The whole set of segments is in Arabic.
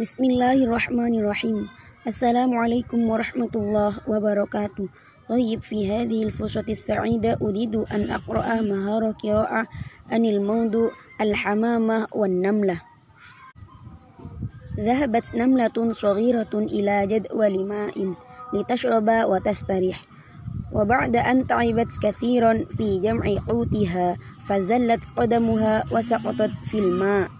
بسم الله الرحمن الرحيم السلام عليكم ورحمة الله وبركاته طيب في هذه الفرصة السعيدة أريد أن أقرأ مهارة قراءة عن الموضوع الحمامة والنملة ذهبت نملة صغيرة إلى جدول ماء لتشرب وتستريح وبعد أن تعبت كثيرا في جمع قوتها فزلت قدمها وسقطت في الماء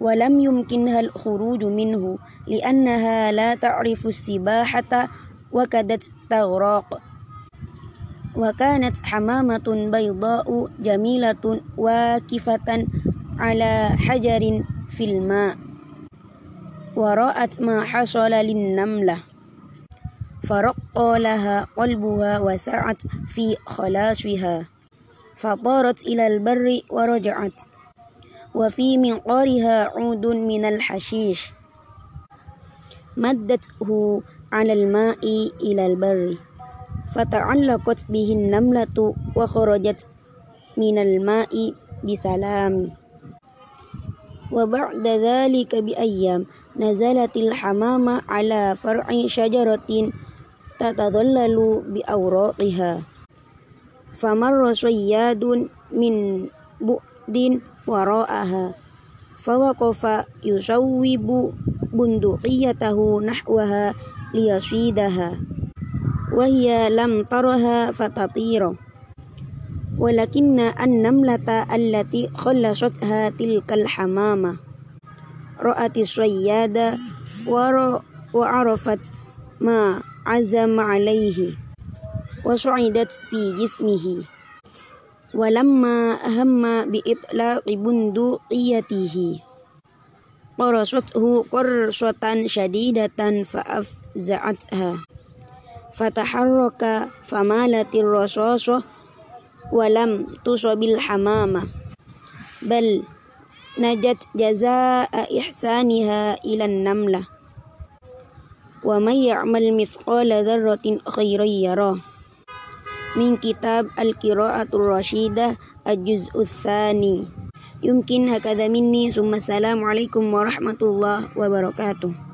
ولم يمكنها الخروج منه لأنها لا تعرف السباحة وكدت تغرق وكانت حمامة بيضاء جميلة واقفة على حجر في الماء ورأت ما حصل للنملة. فرق لها قلبها وسعت في خلاصها. فطارت إلى البر ورجعت. وفي منقارها عود من الحشيش. مدته على الماء إلى البر فتعلقت به النملة وخرجت من الماء بسلام. وبعد ذلك بأيام نزلت الحمامة على فرع شجرة تتظلل بأوراقها فمر صياد من بعد وراءها فوقف يصوب بندقيته نحوها ليصيدها وهي لم ترها فتطير. ولكن النملة التي خلصتها تلك الحمامة رأت الصياد وعرفت ما عزم عليه وصعدت في جسمه. ولما أهم بإطلاق بندقيته. قرصته قرصة شديدة فأفزعتها. فتحرك فمالت الرصاصة ولم تصب الحمامة بل نجت جزاء إحسانها إلى النملة. ومن يعمل مثقال ذرة خيرا يراه. من كتاب القراءة الرشيدة الجزء الثاني يمكن هكذا مني ثم السلام عليكم ورحمة الله وبركاته